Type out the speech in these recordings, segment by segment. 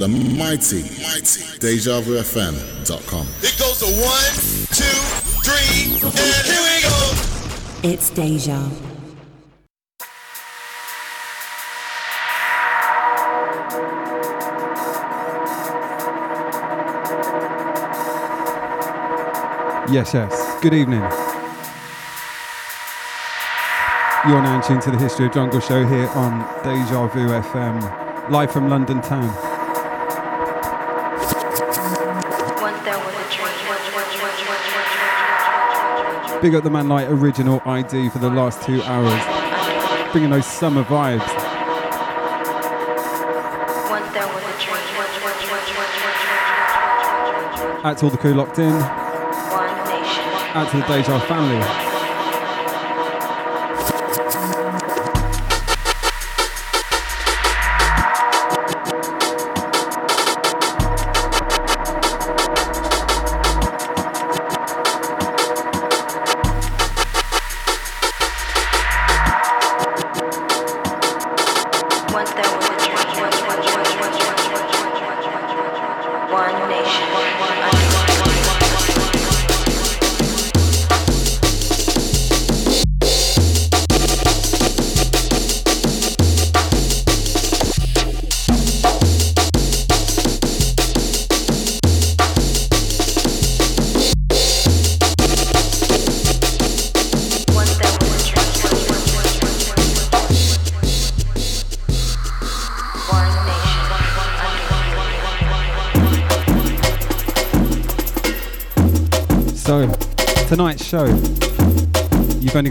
the mighty, mighty DejaVuFM.com. It goes to one, two, three, and here we go. It's Deja. Yes, yes. Good evening. You're now tuned to the History of Jungle show here on Deja Vu FM, live from London town. Big up the man like original ID for the last two hours, bringing those summer vibes. Out to all the crew locked in. Out to the Deja family.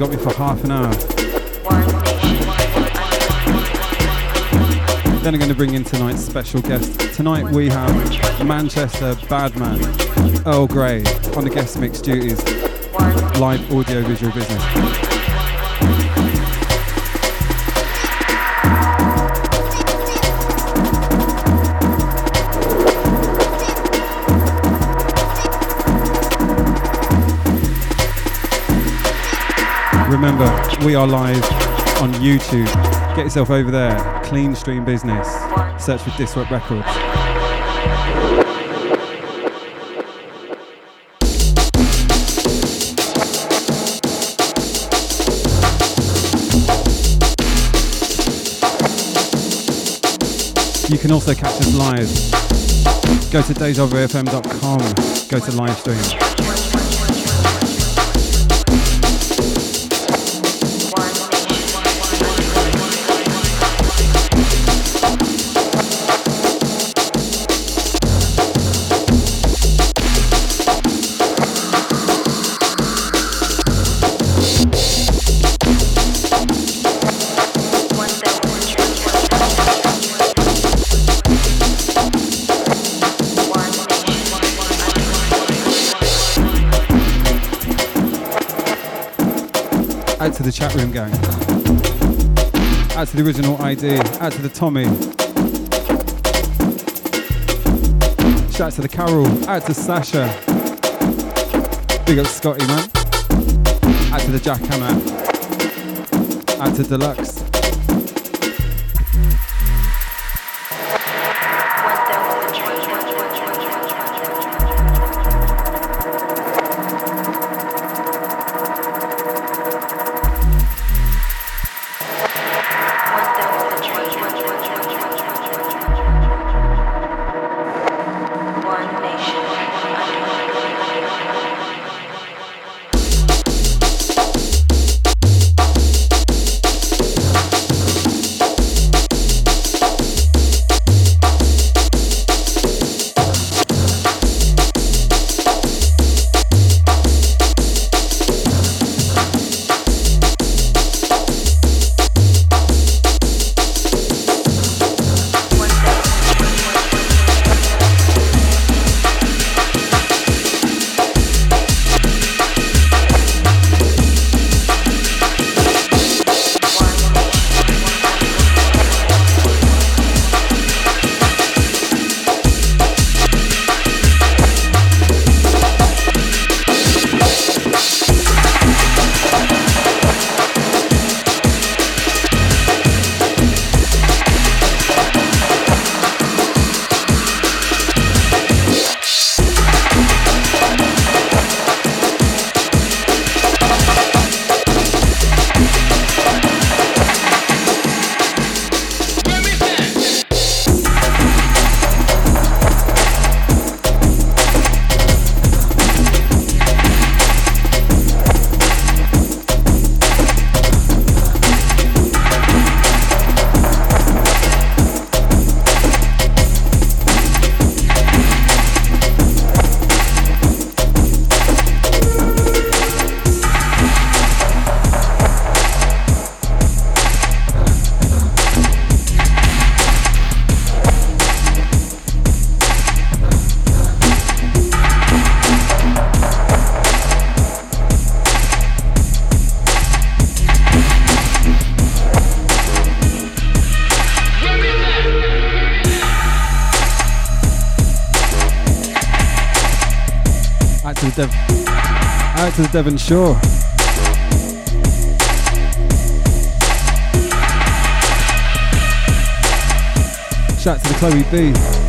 Only got me for half an hour. Then I'm going to bring in tonight's special guest. Tonight we have Manchester Badman, Earl Grey, on the guest mix duties, live audio visual business. We are live on YouTube. Get yourself over there. Clean Stream Business. Search for Disrupt Records. You can also catch us live. Go to DejaVuFM.com, go to live stream. The chat room gang. Out to the original ID. Out to the Tommy. Shout out to the Carol. Out to Sasha. Big up Scotty, man. Out to the Jackhammer. Out to Deluxe. To Devon Shore. Shout out to the Chloe B.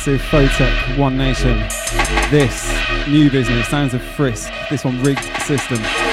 massive Photek One Nation. This new business, Sounds of Frisk. This one rigged system.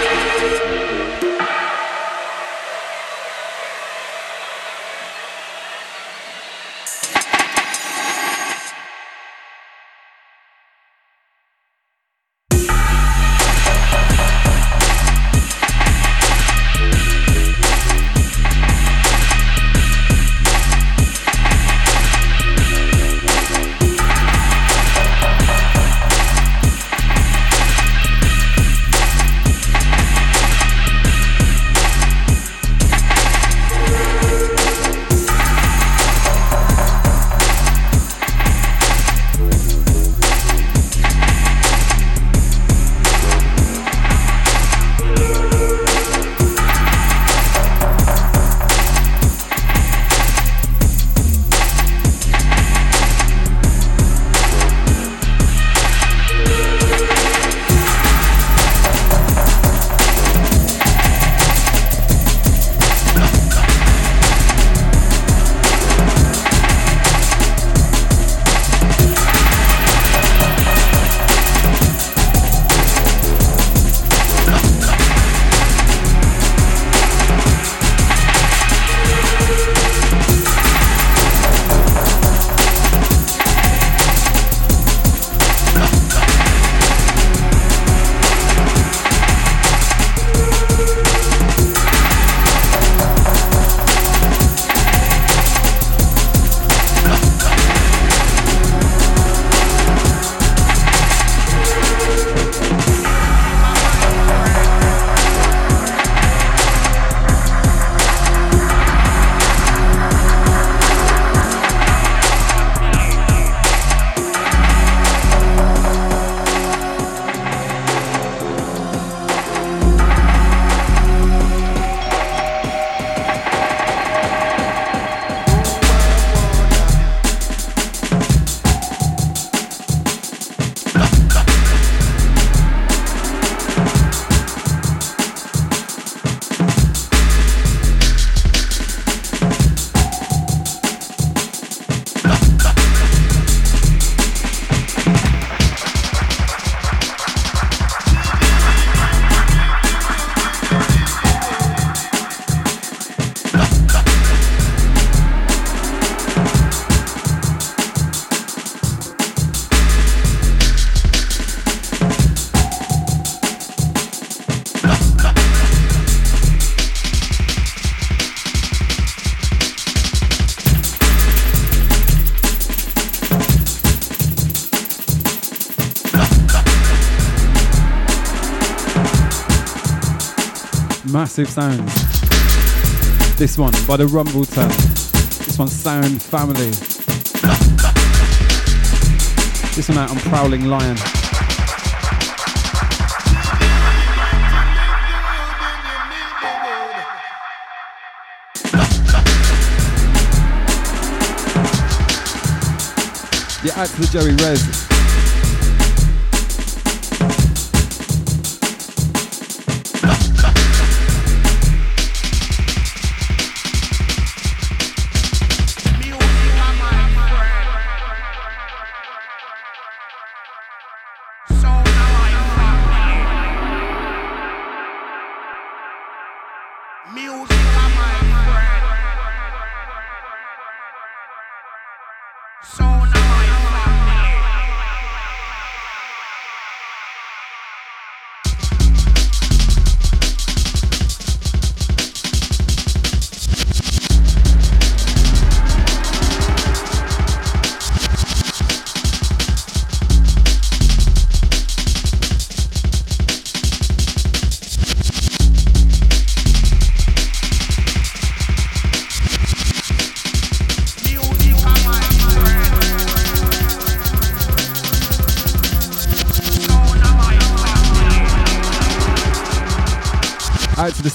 Massive sounds. This one by the Rumbleton. This one's Sound Family. This one out on Prowling Lion. Yeah, out to the Joey Rez.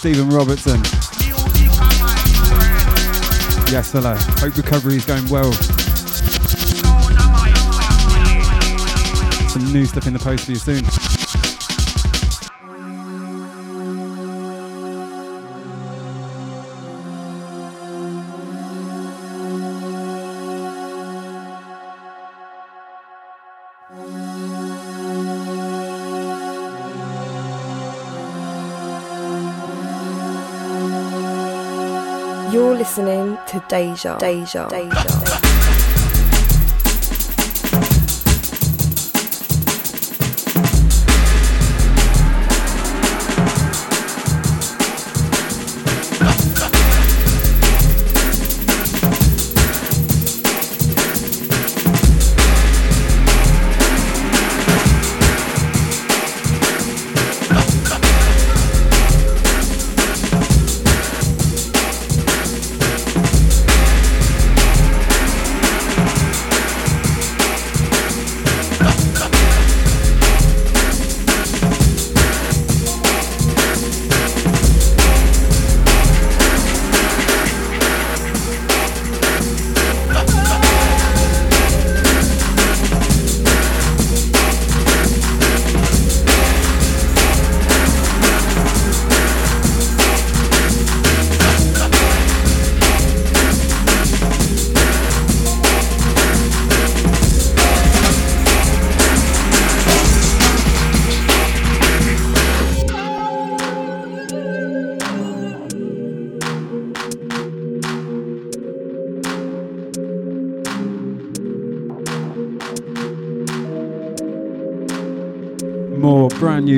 Stephen Robertson. Yes, hello. Hope recovery is going well. Some new stuff in the post for you soon. To Deja. Deja. Deja. More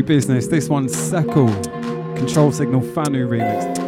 business. This one's Sekl. Control Signal Fanu remix.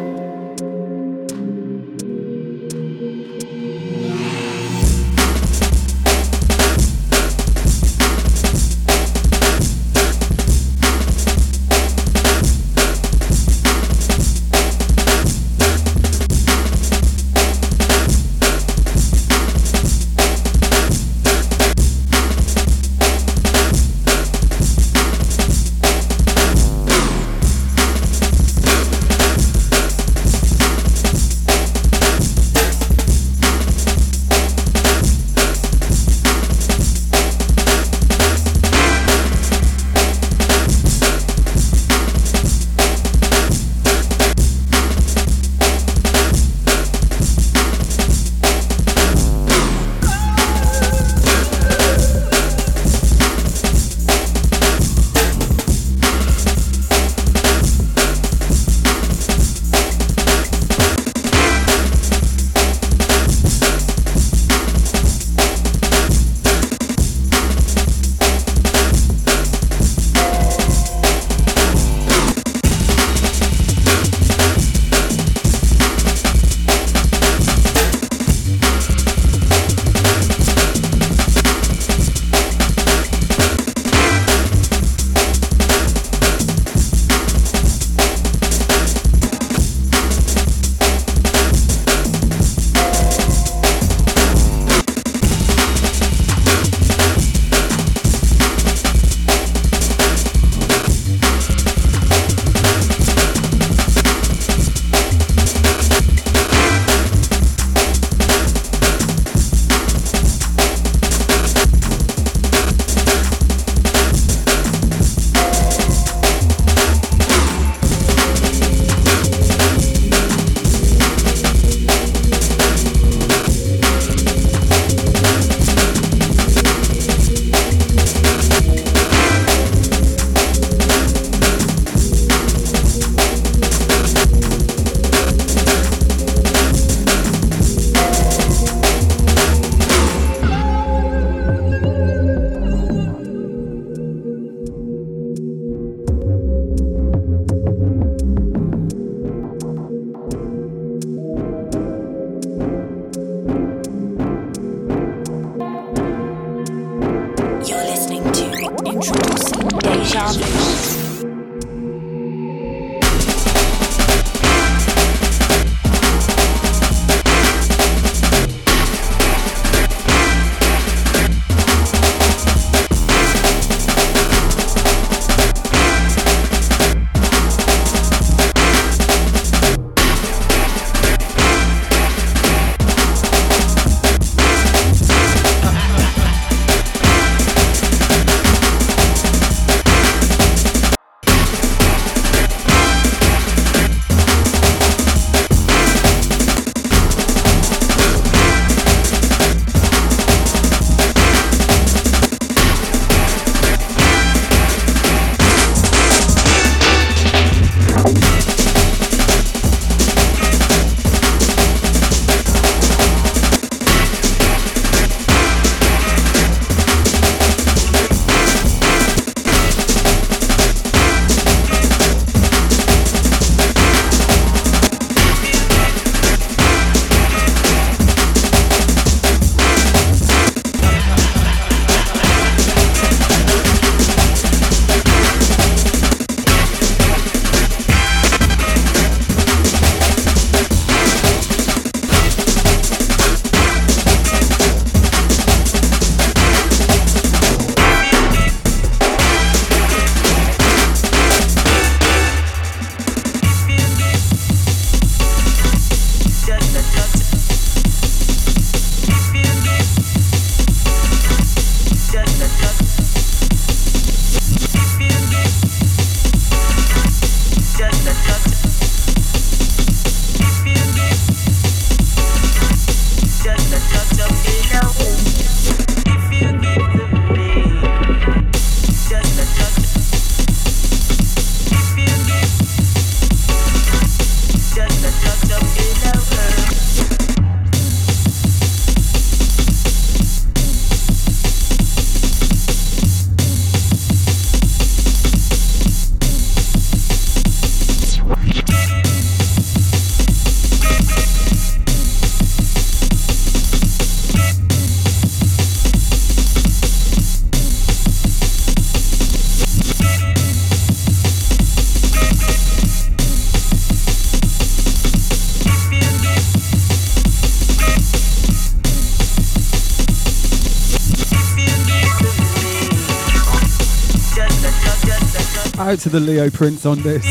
Out to the Leo Prince on this.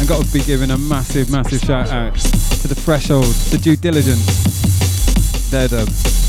And got to be giving a massive, massive shout out to the Threshold, the Due Diligence, their dub.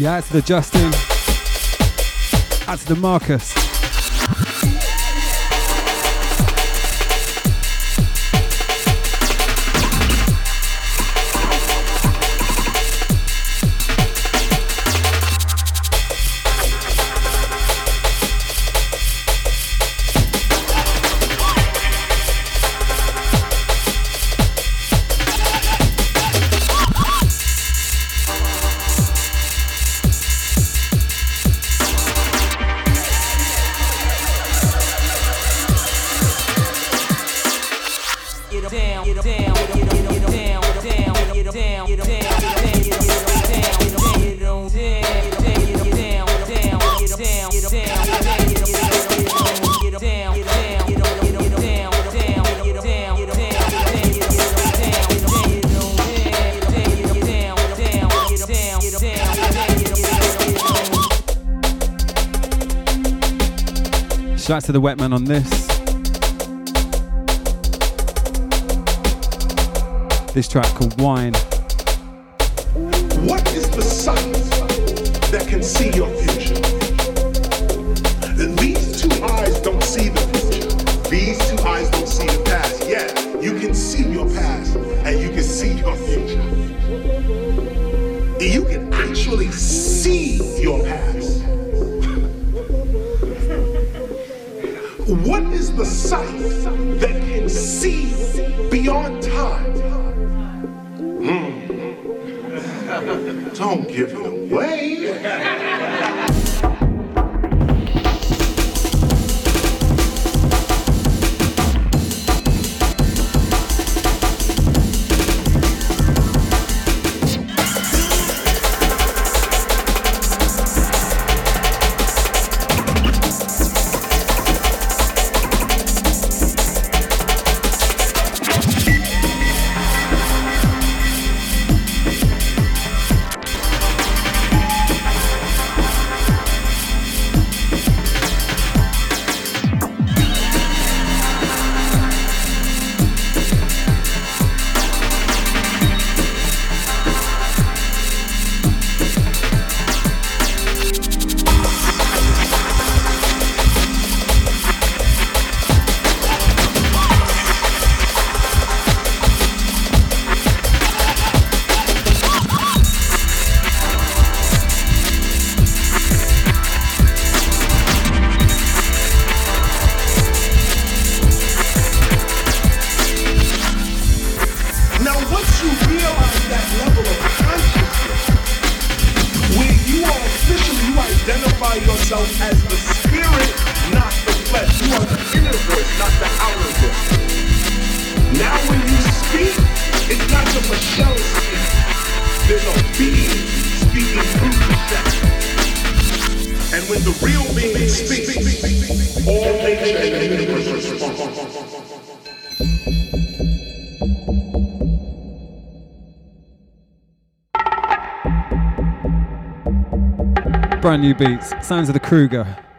Yeah, to the Justin. Out to the Marcus. On this. This track called Wine. New beats. Sounds of the Krugah.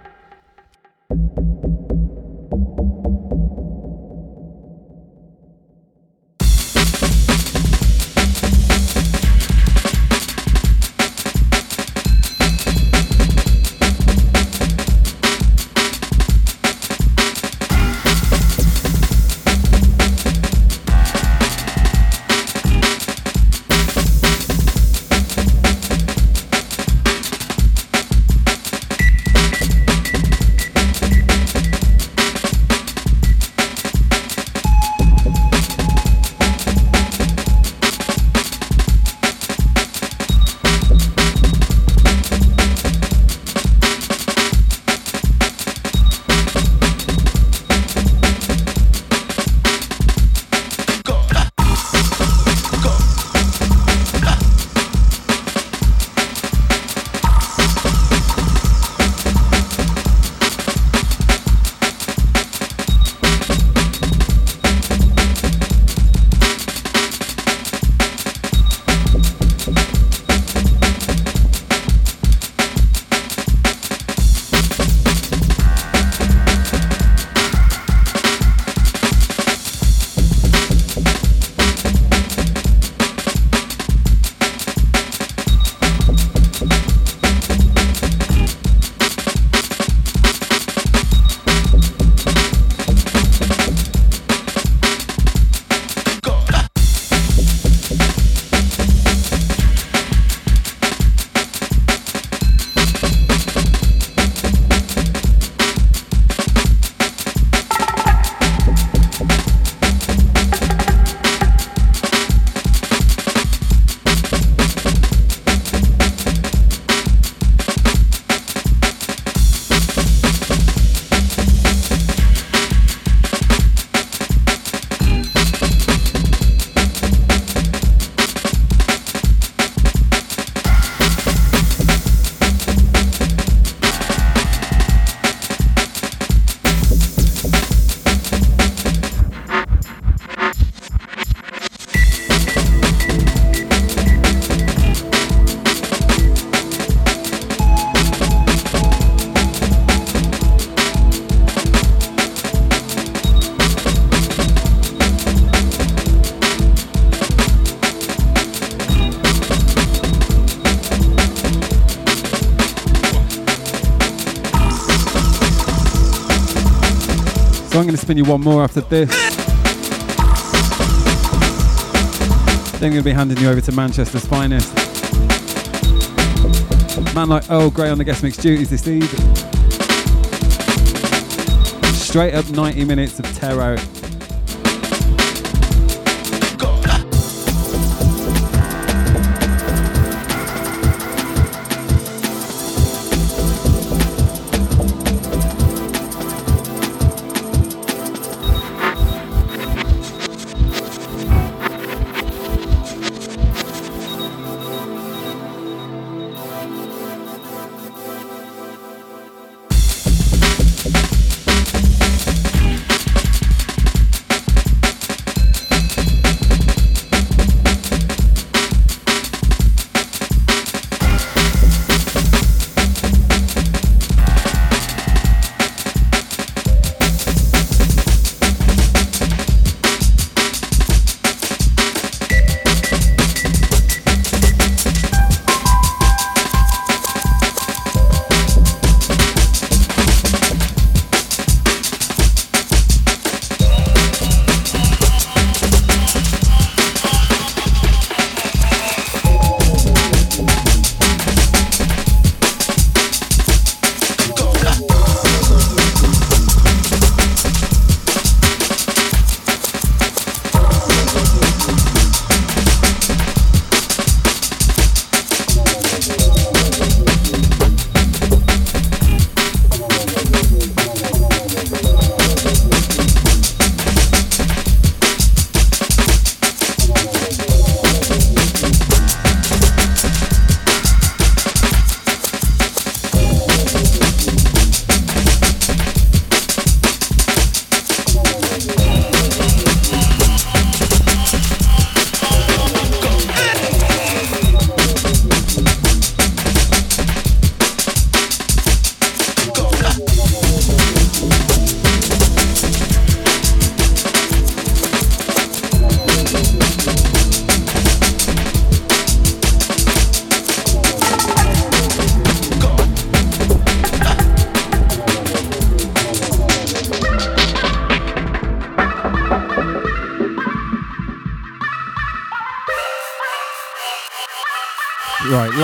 Spin you one more after this. Then I'm going to be handing you over to Manchester's finest. Man like Earl Grey on the guest mix duties this evening. Straight up 90 minutes of tear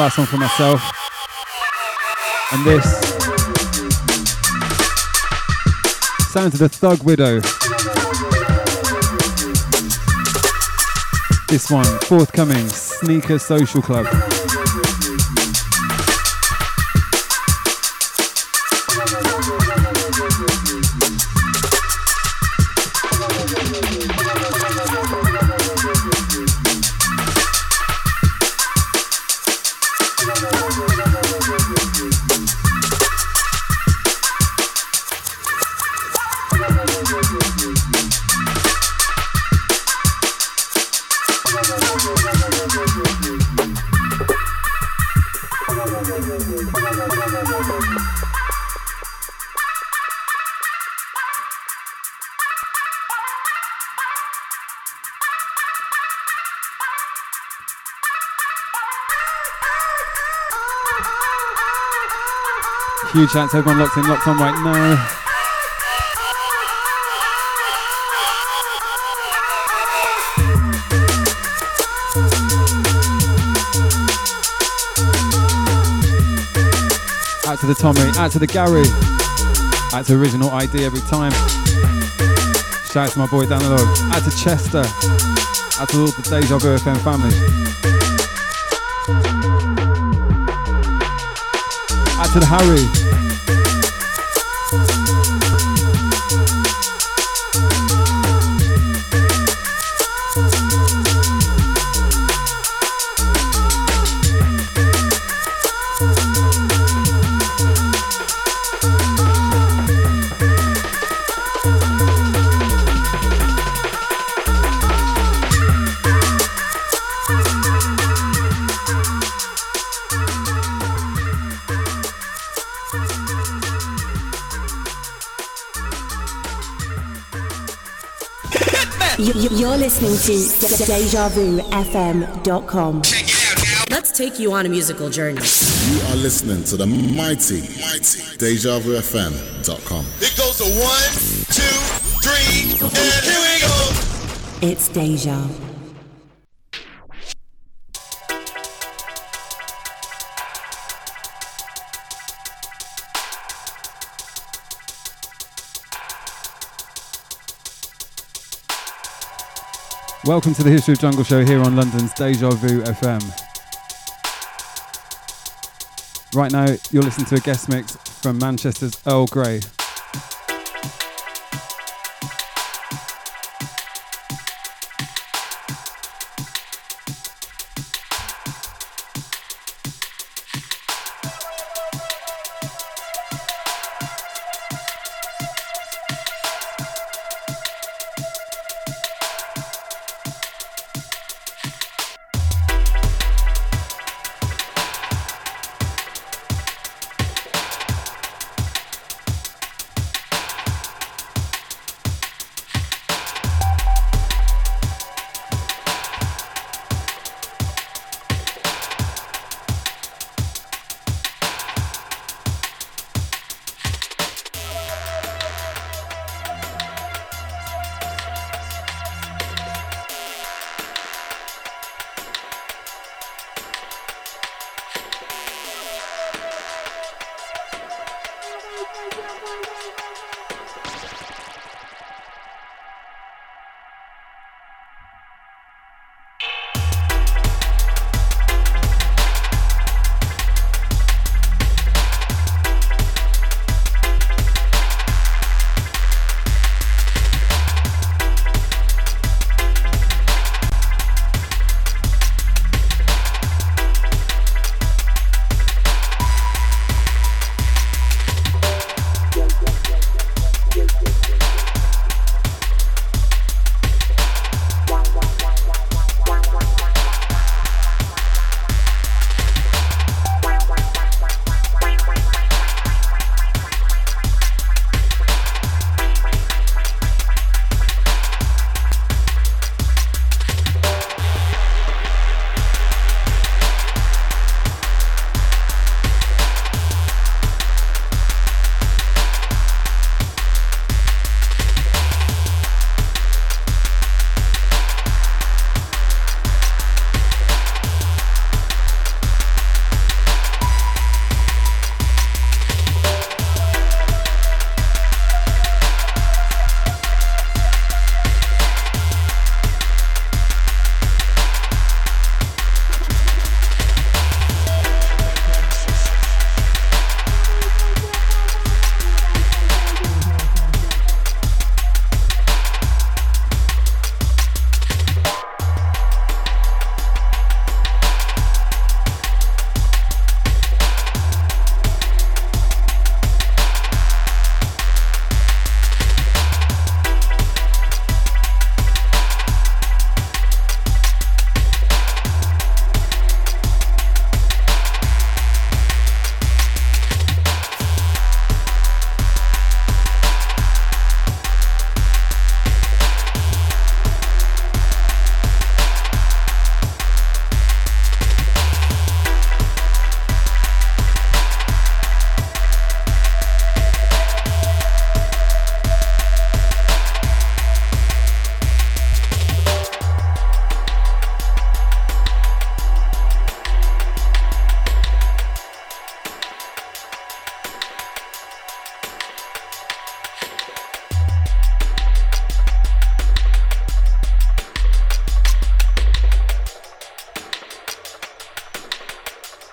last one for myself. And this sounds of the Thugwidow. This one, forthcoming, Sneaker Social Club. Huge to everyone locked in, locked on right now. Out to the Tommy, out to the Gary, out to Original ID every time. Shout out to my boy down the road, out to Chester, out to all the Deja Vu FM family. Out to the Harry. To DejaVuFM.com. Let's take you on a musical journey. You are listening to the mighty, mighty DejaVuFM.com. It goes to one, two, three, and here we go. It's Deja. Welcome to the History of Jungle show here on London's Deja Vu FM. Right now, you're listening to a guest mix from Manchester's Earl Grey.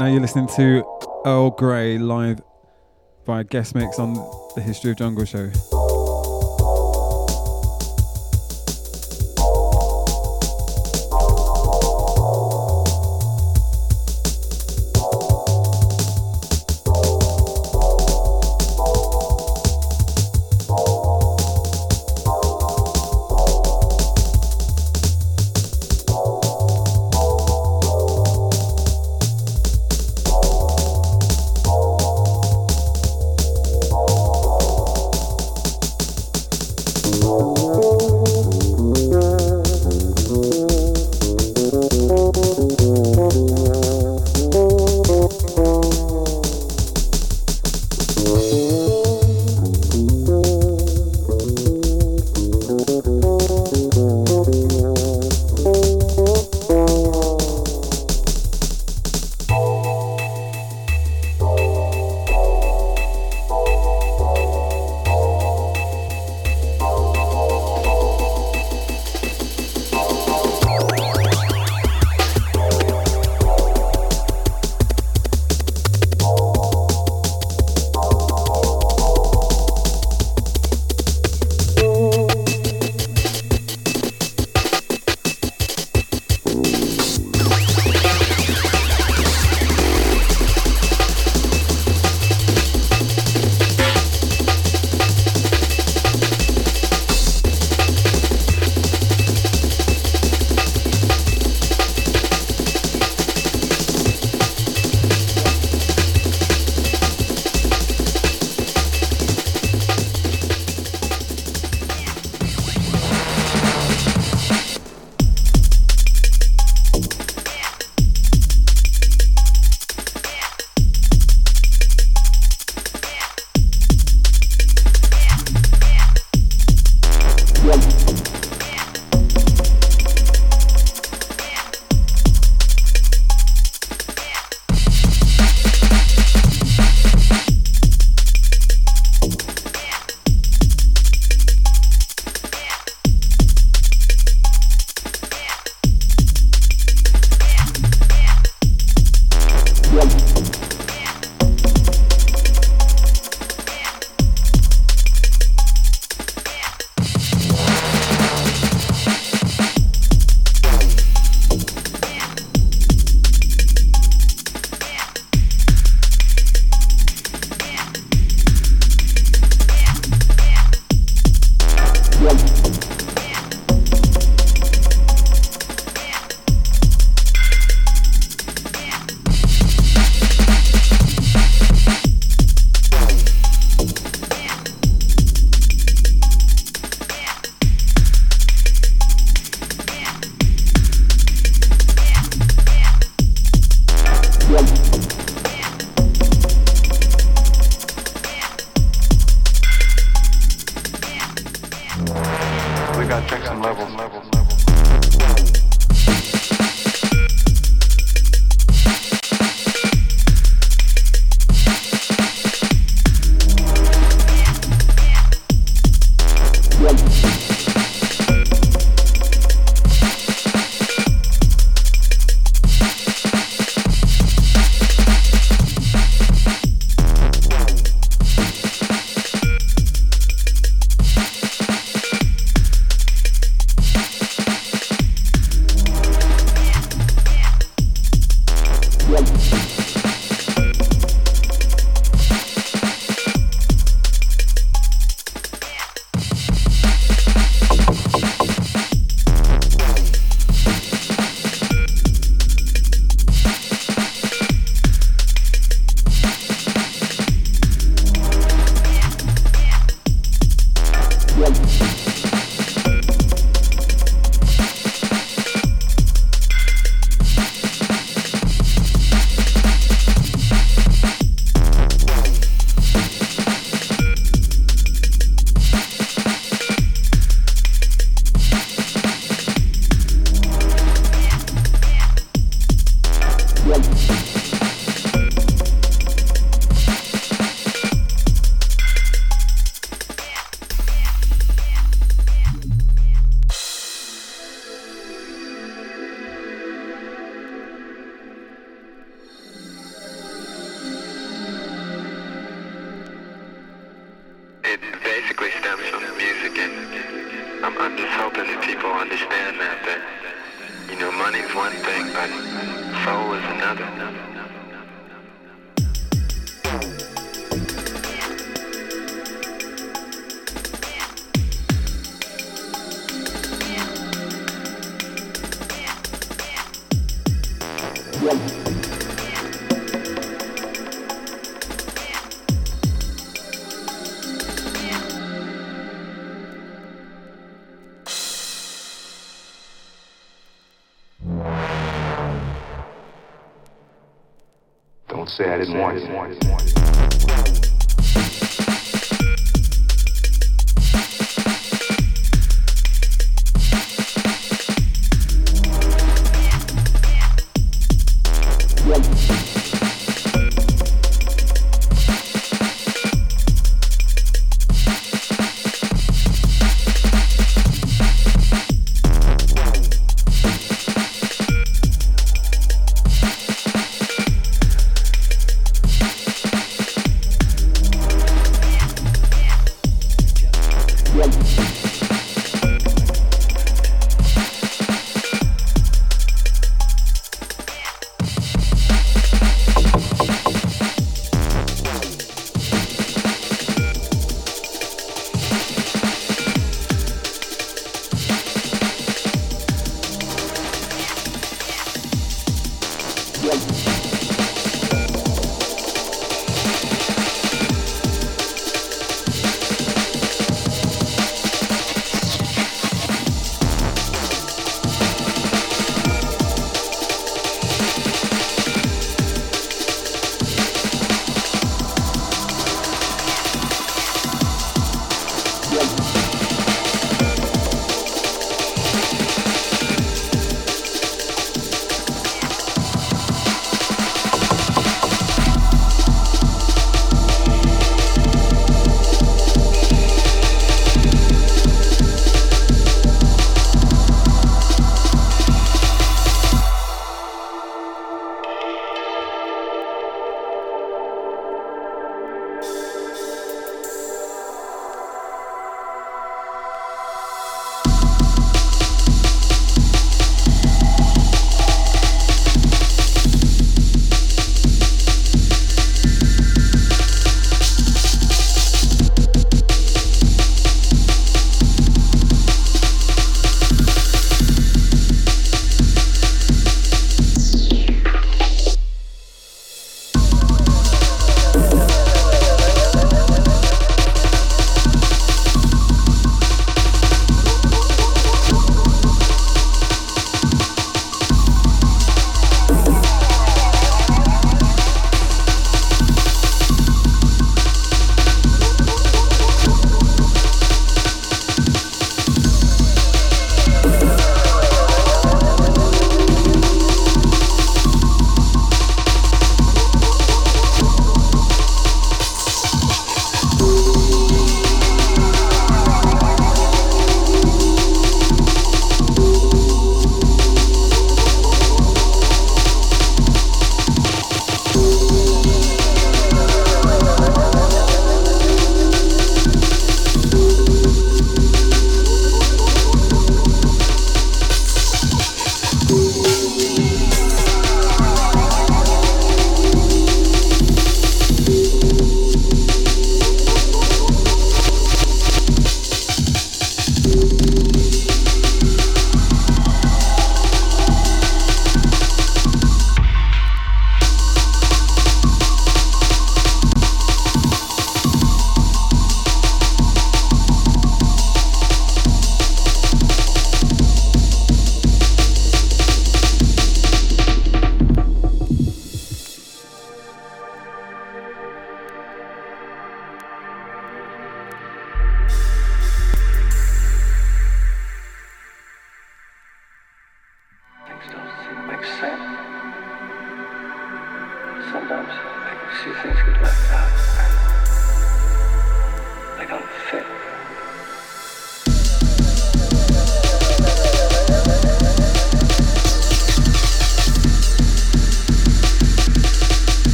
Now, you're listening to Earl Grey live via guest mix on the History of Jungle show.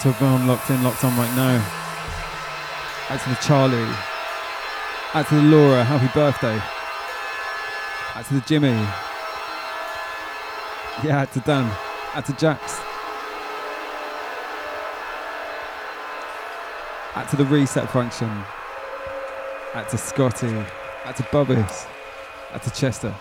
To everyone locked in, locked on right now. Out to the Charlie. Out to the Laura, happy birthday. Out to the Jimmy. Yeah, out to Dan. Out to Jax. Out to the reset function. Out to Scotty. Out to Bubbies. Out to Chester.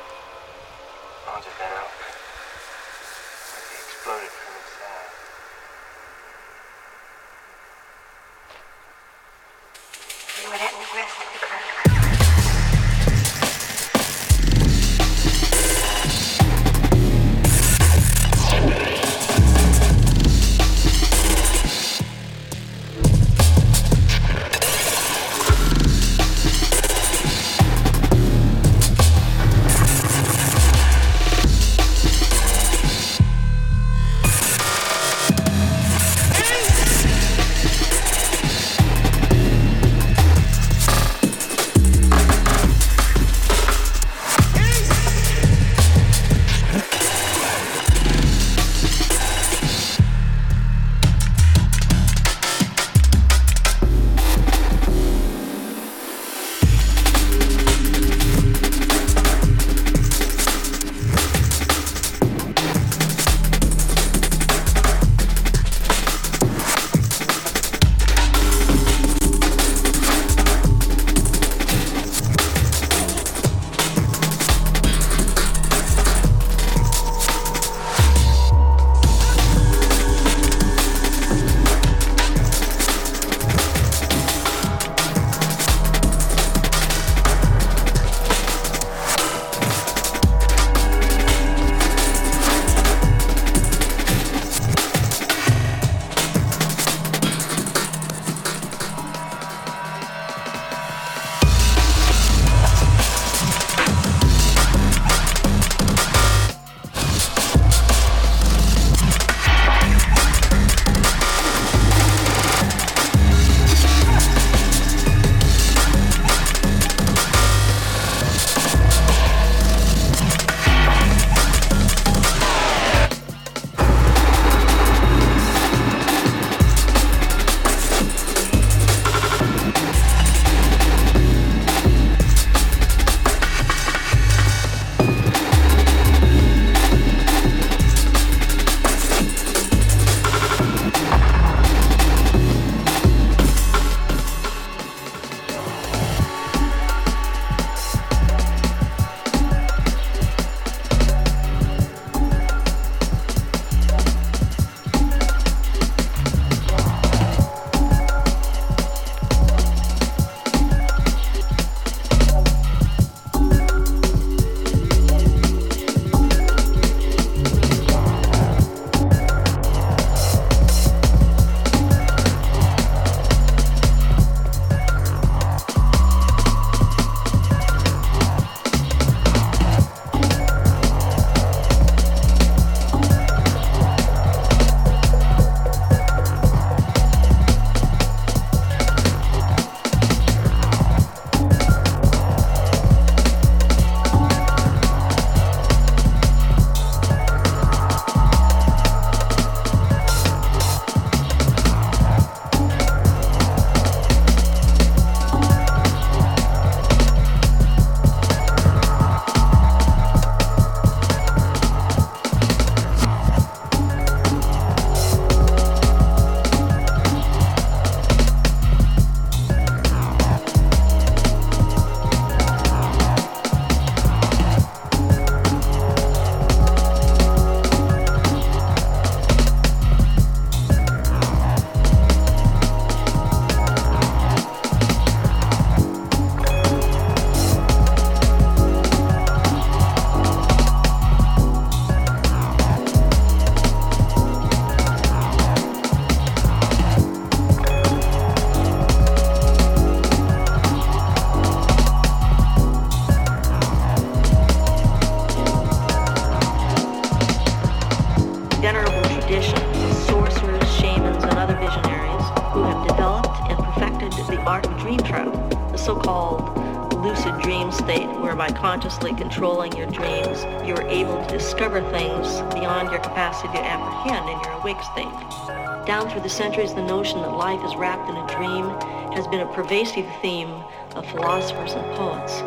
Through the centuries, the notion that life is wrapped in a dream has been a pervasive theme of philosophers and poets.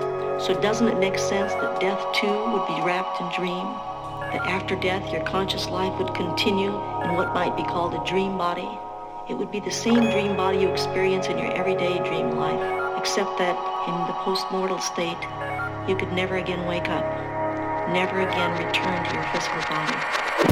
So doesn't it make sense that death too would be wrapped in dream? That after death your conscious life would continue in what might be called a dream body? It would be the same dream body you experience in your everyday dream life, except that in the post-mortal state, you could never again wake up, never again return to your physical body.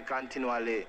Continually.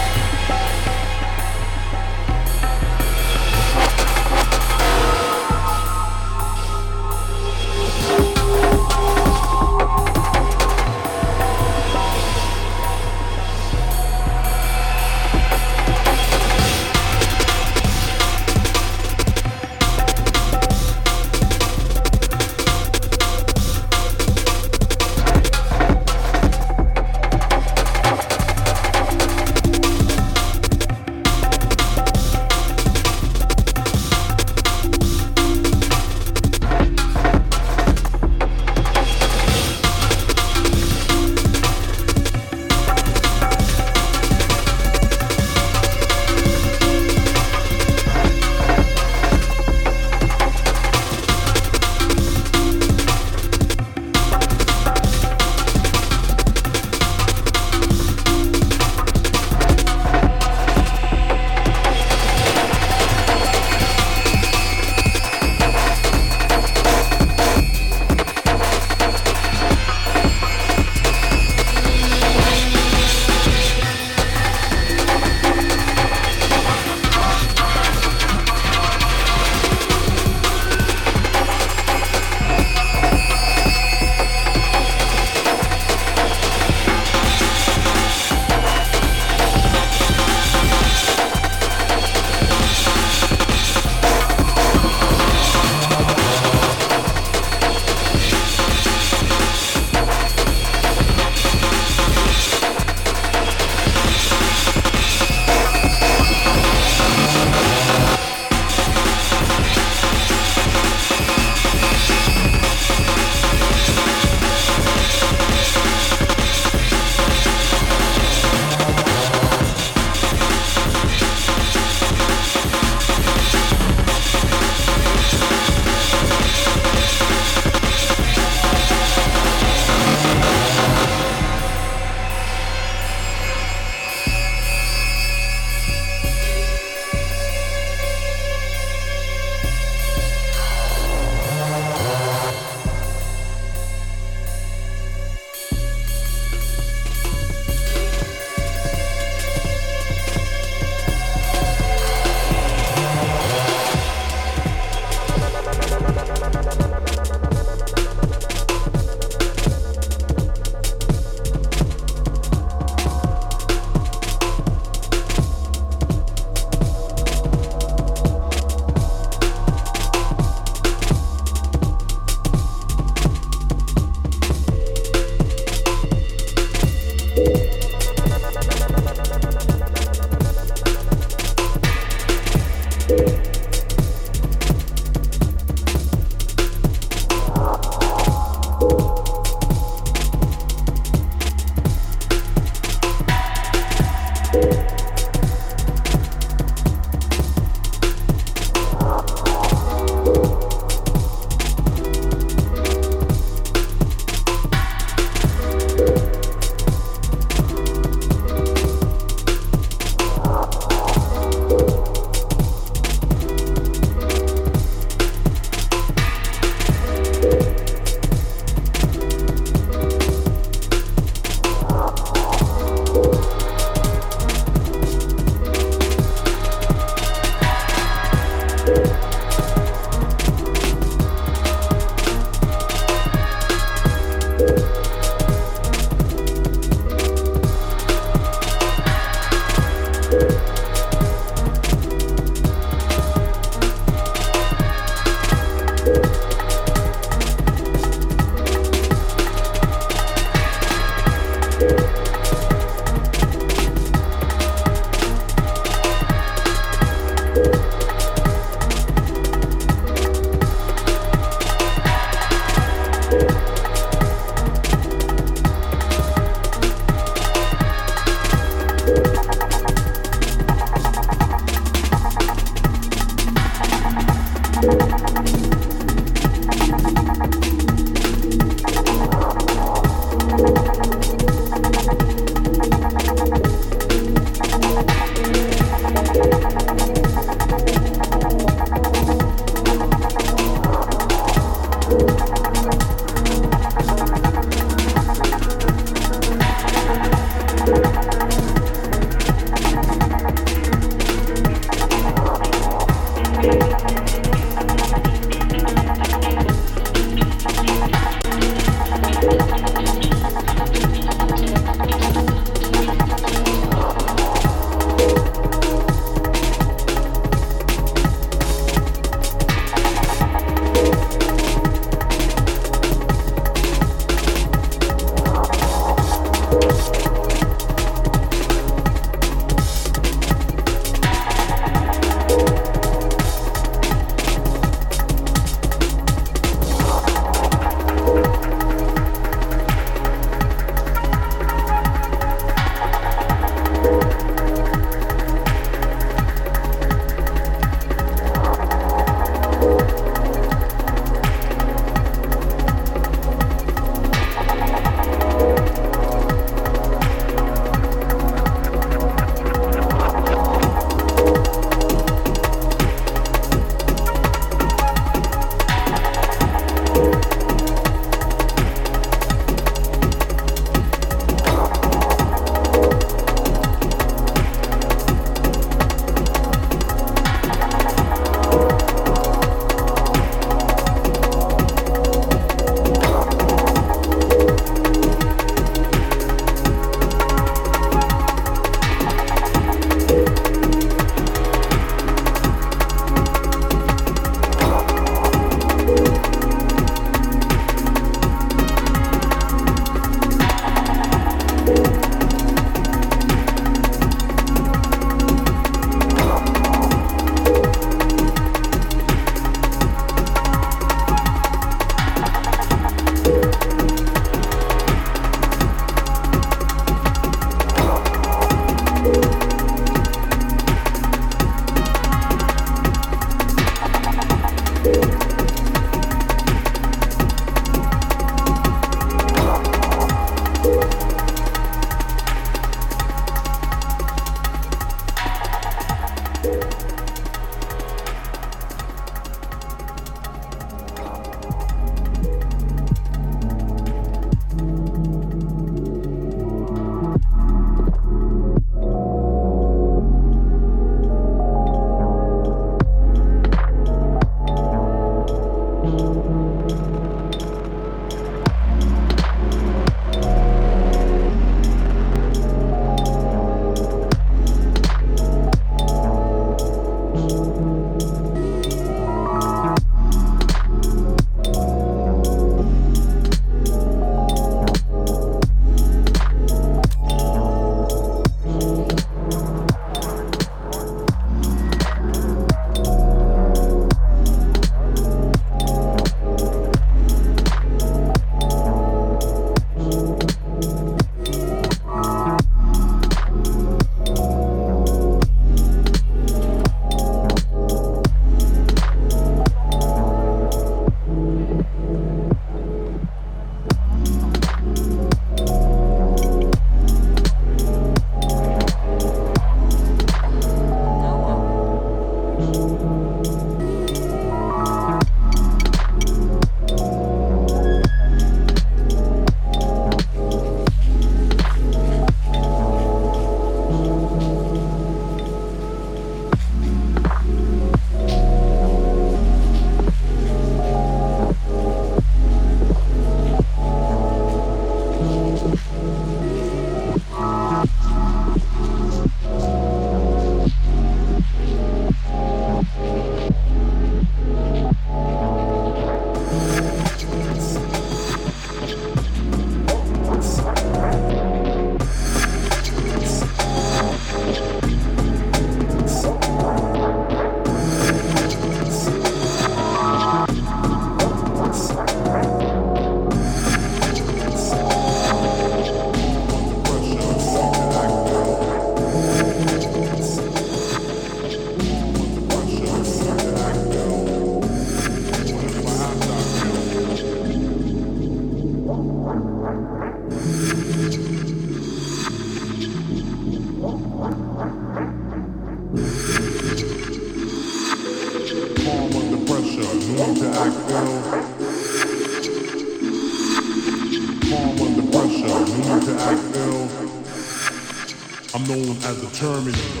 Known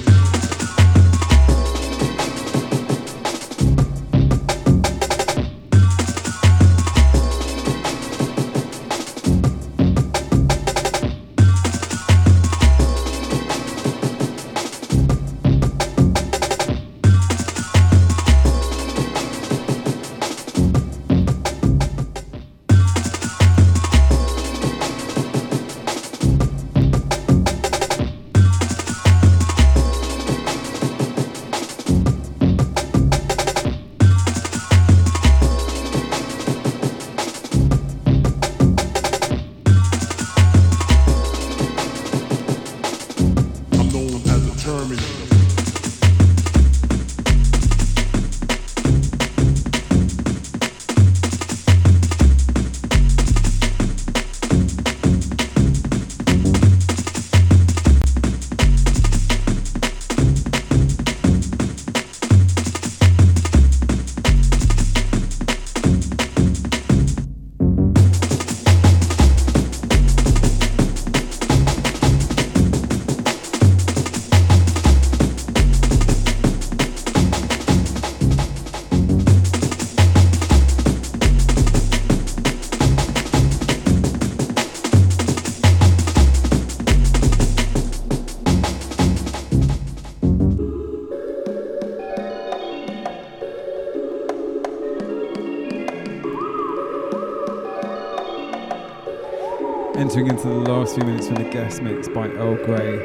Entering into the last few minutes from the guest mix by Earl Grey.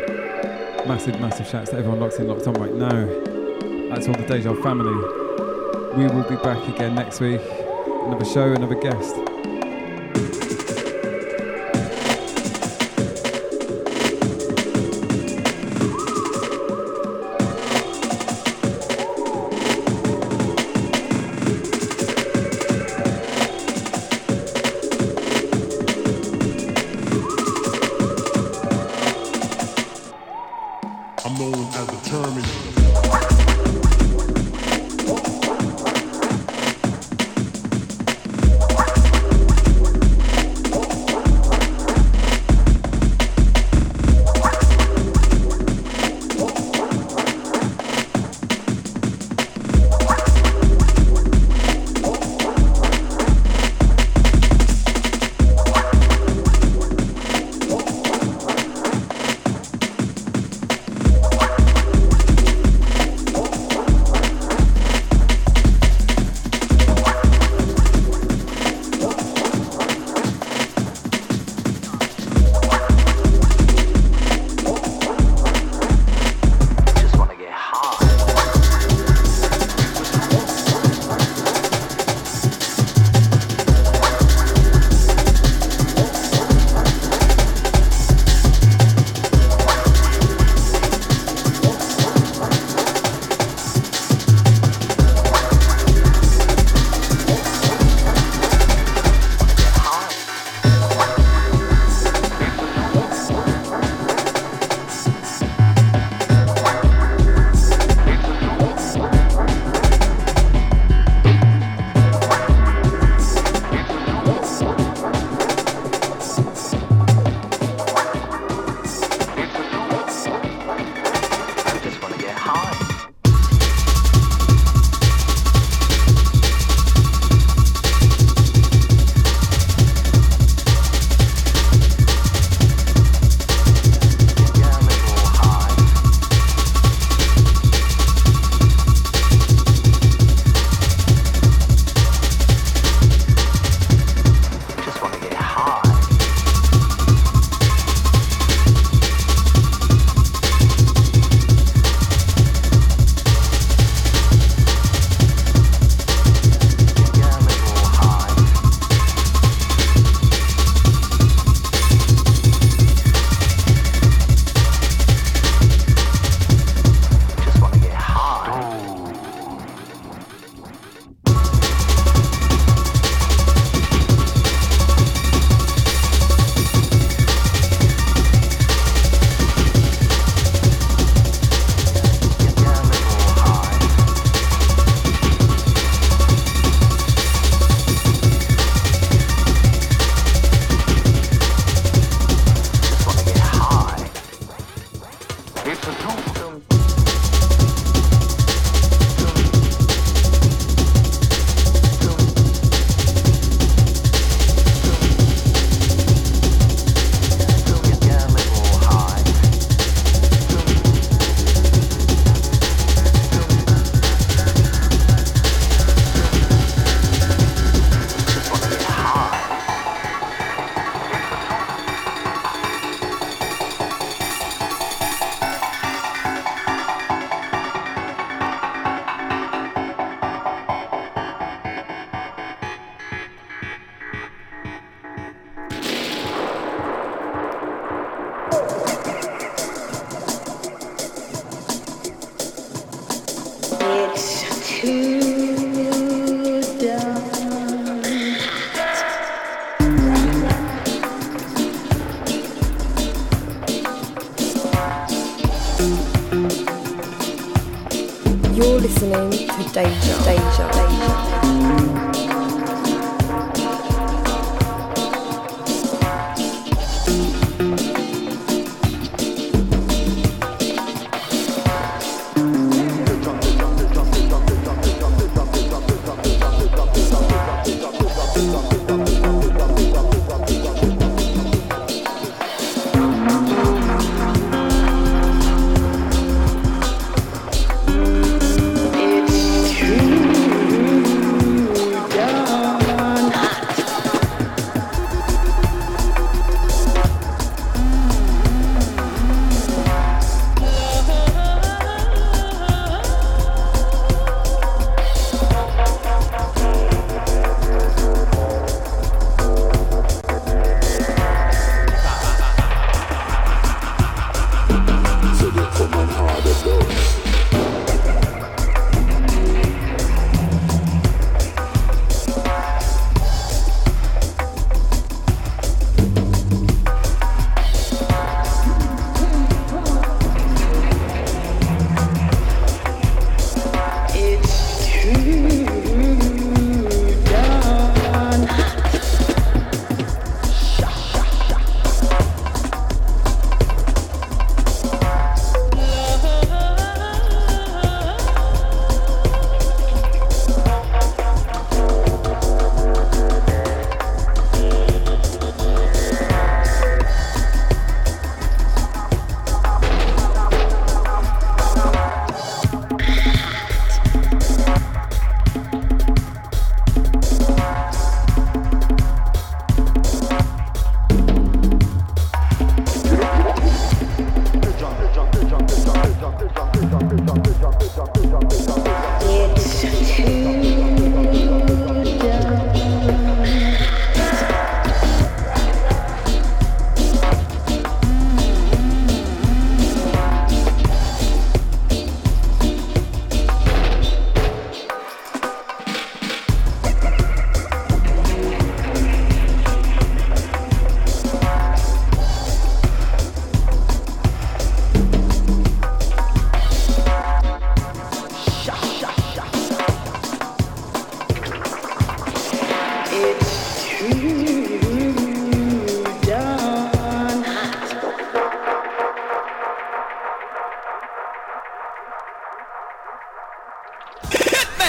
Massive, massive shouts to everyone locked in, locked on right now. That's all the Deja family. We will be back again next week. Another show, another guest.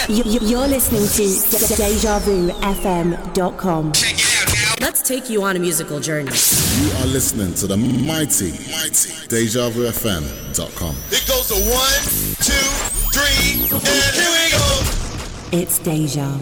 You're listening to DejaVuFM.com. Let's take you on a musical journey. You are listening to the mighty, mighty DejaVuFM.com. It goes to one, two, three, and here we go. It's Deja.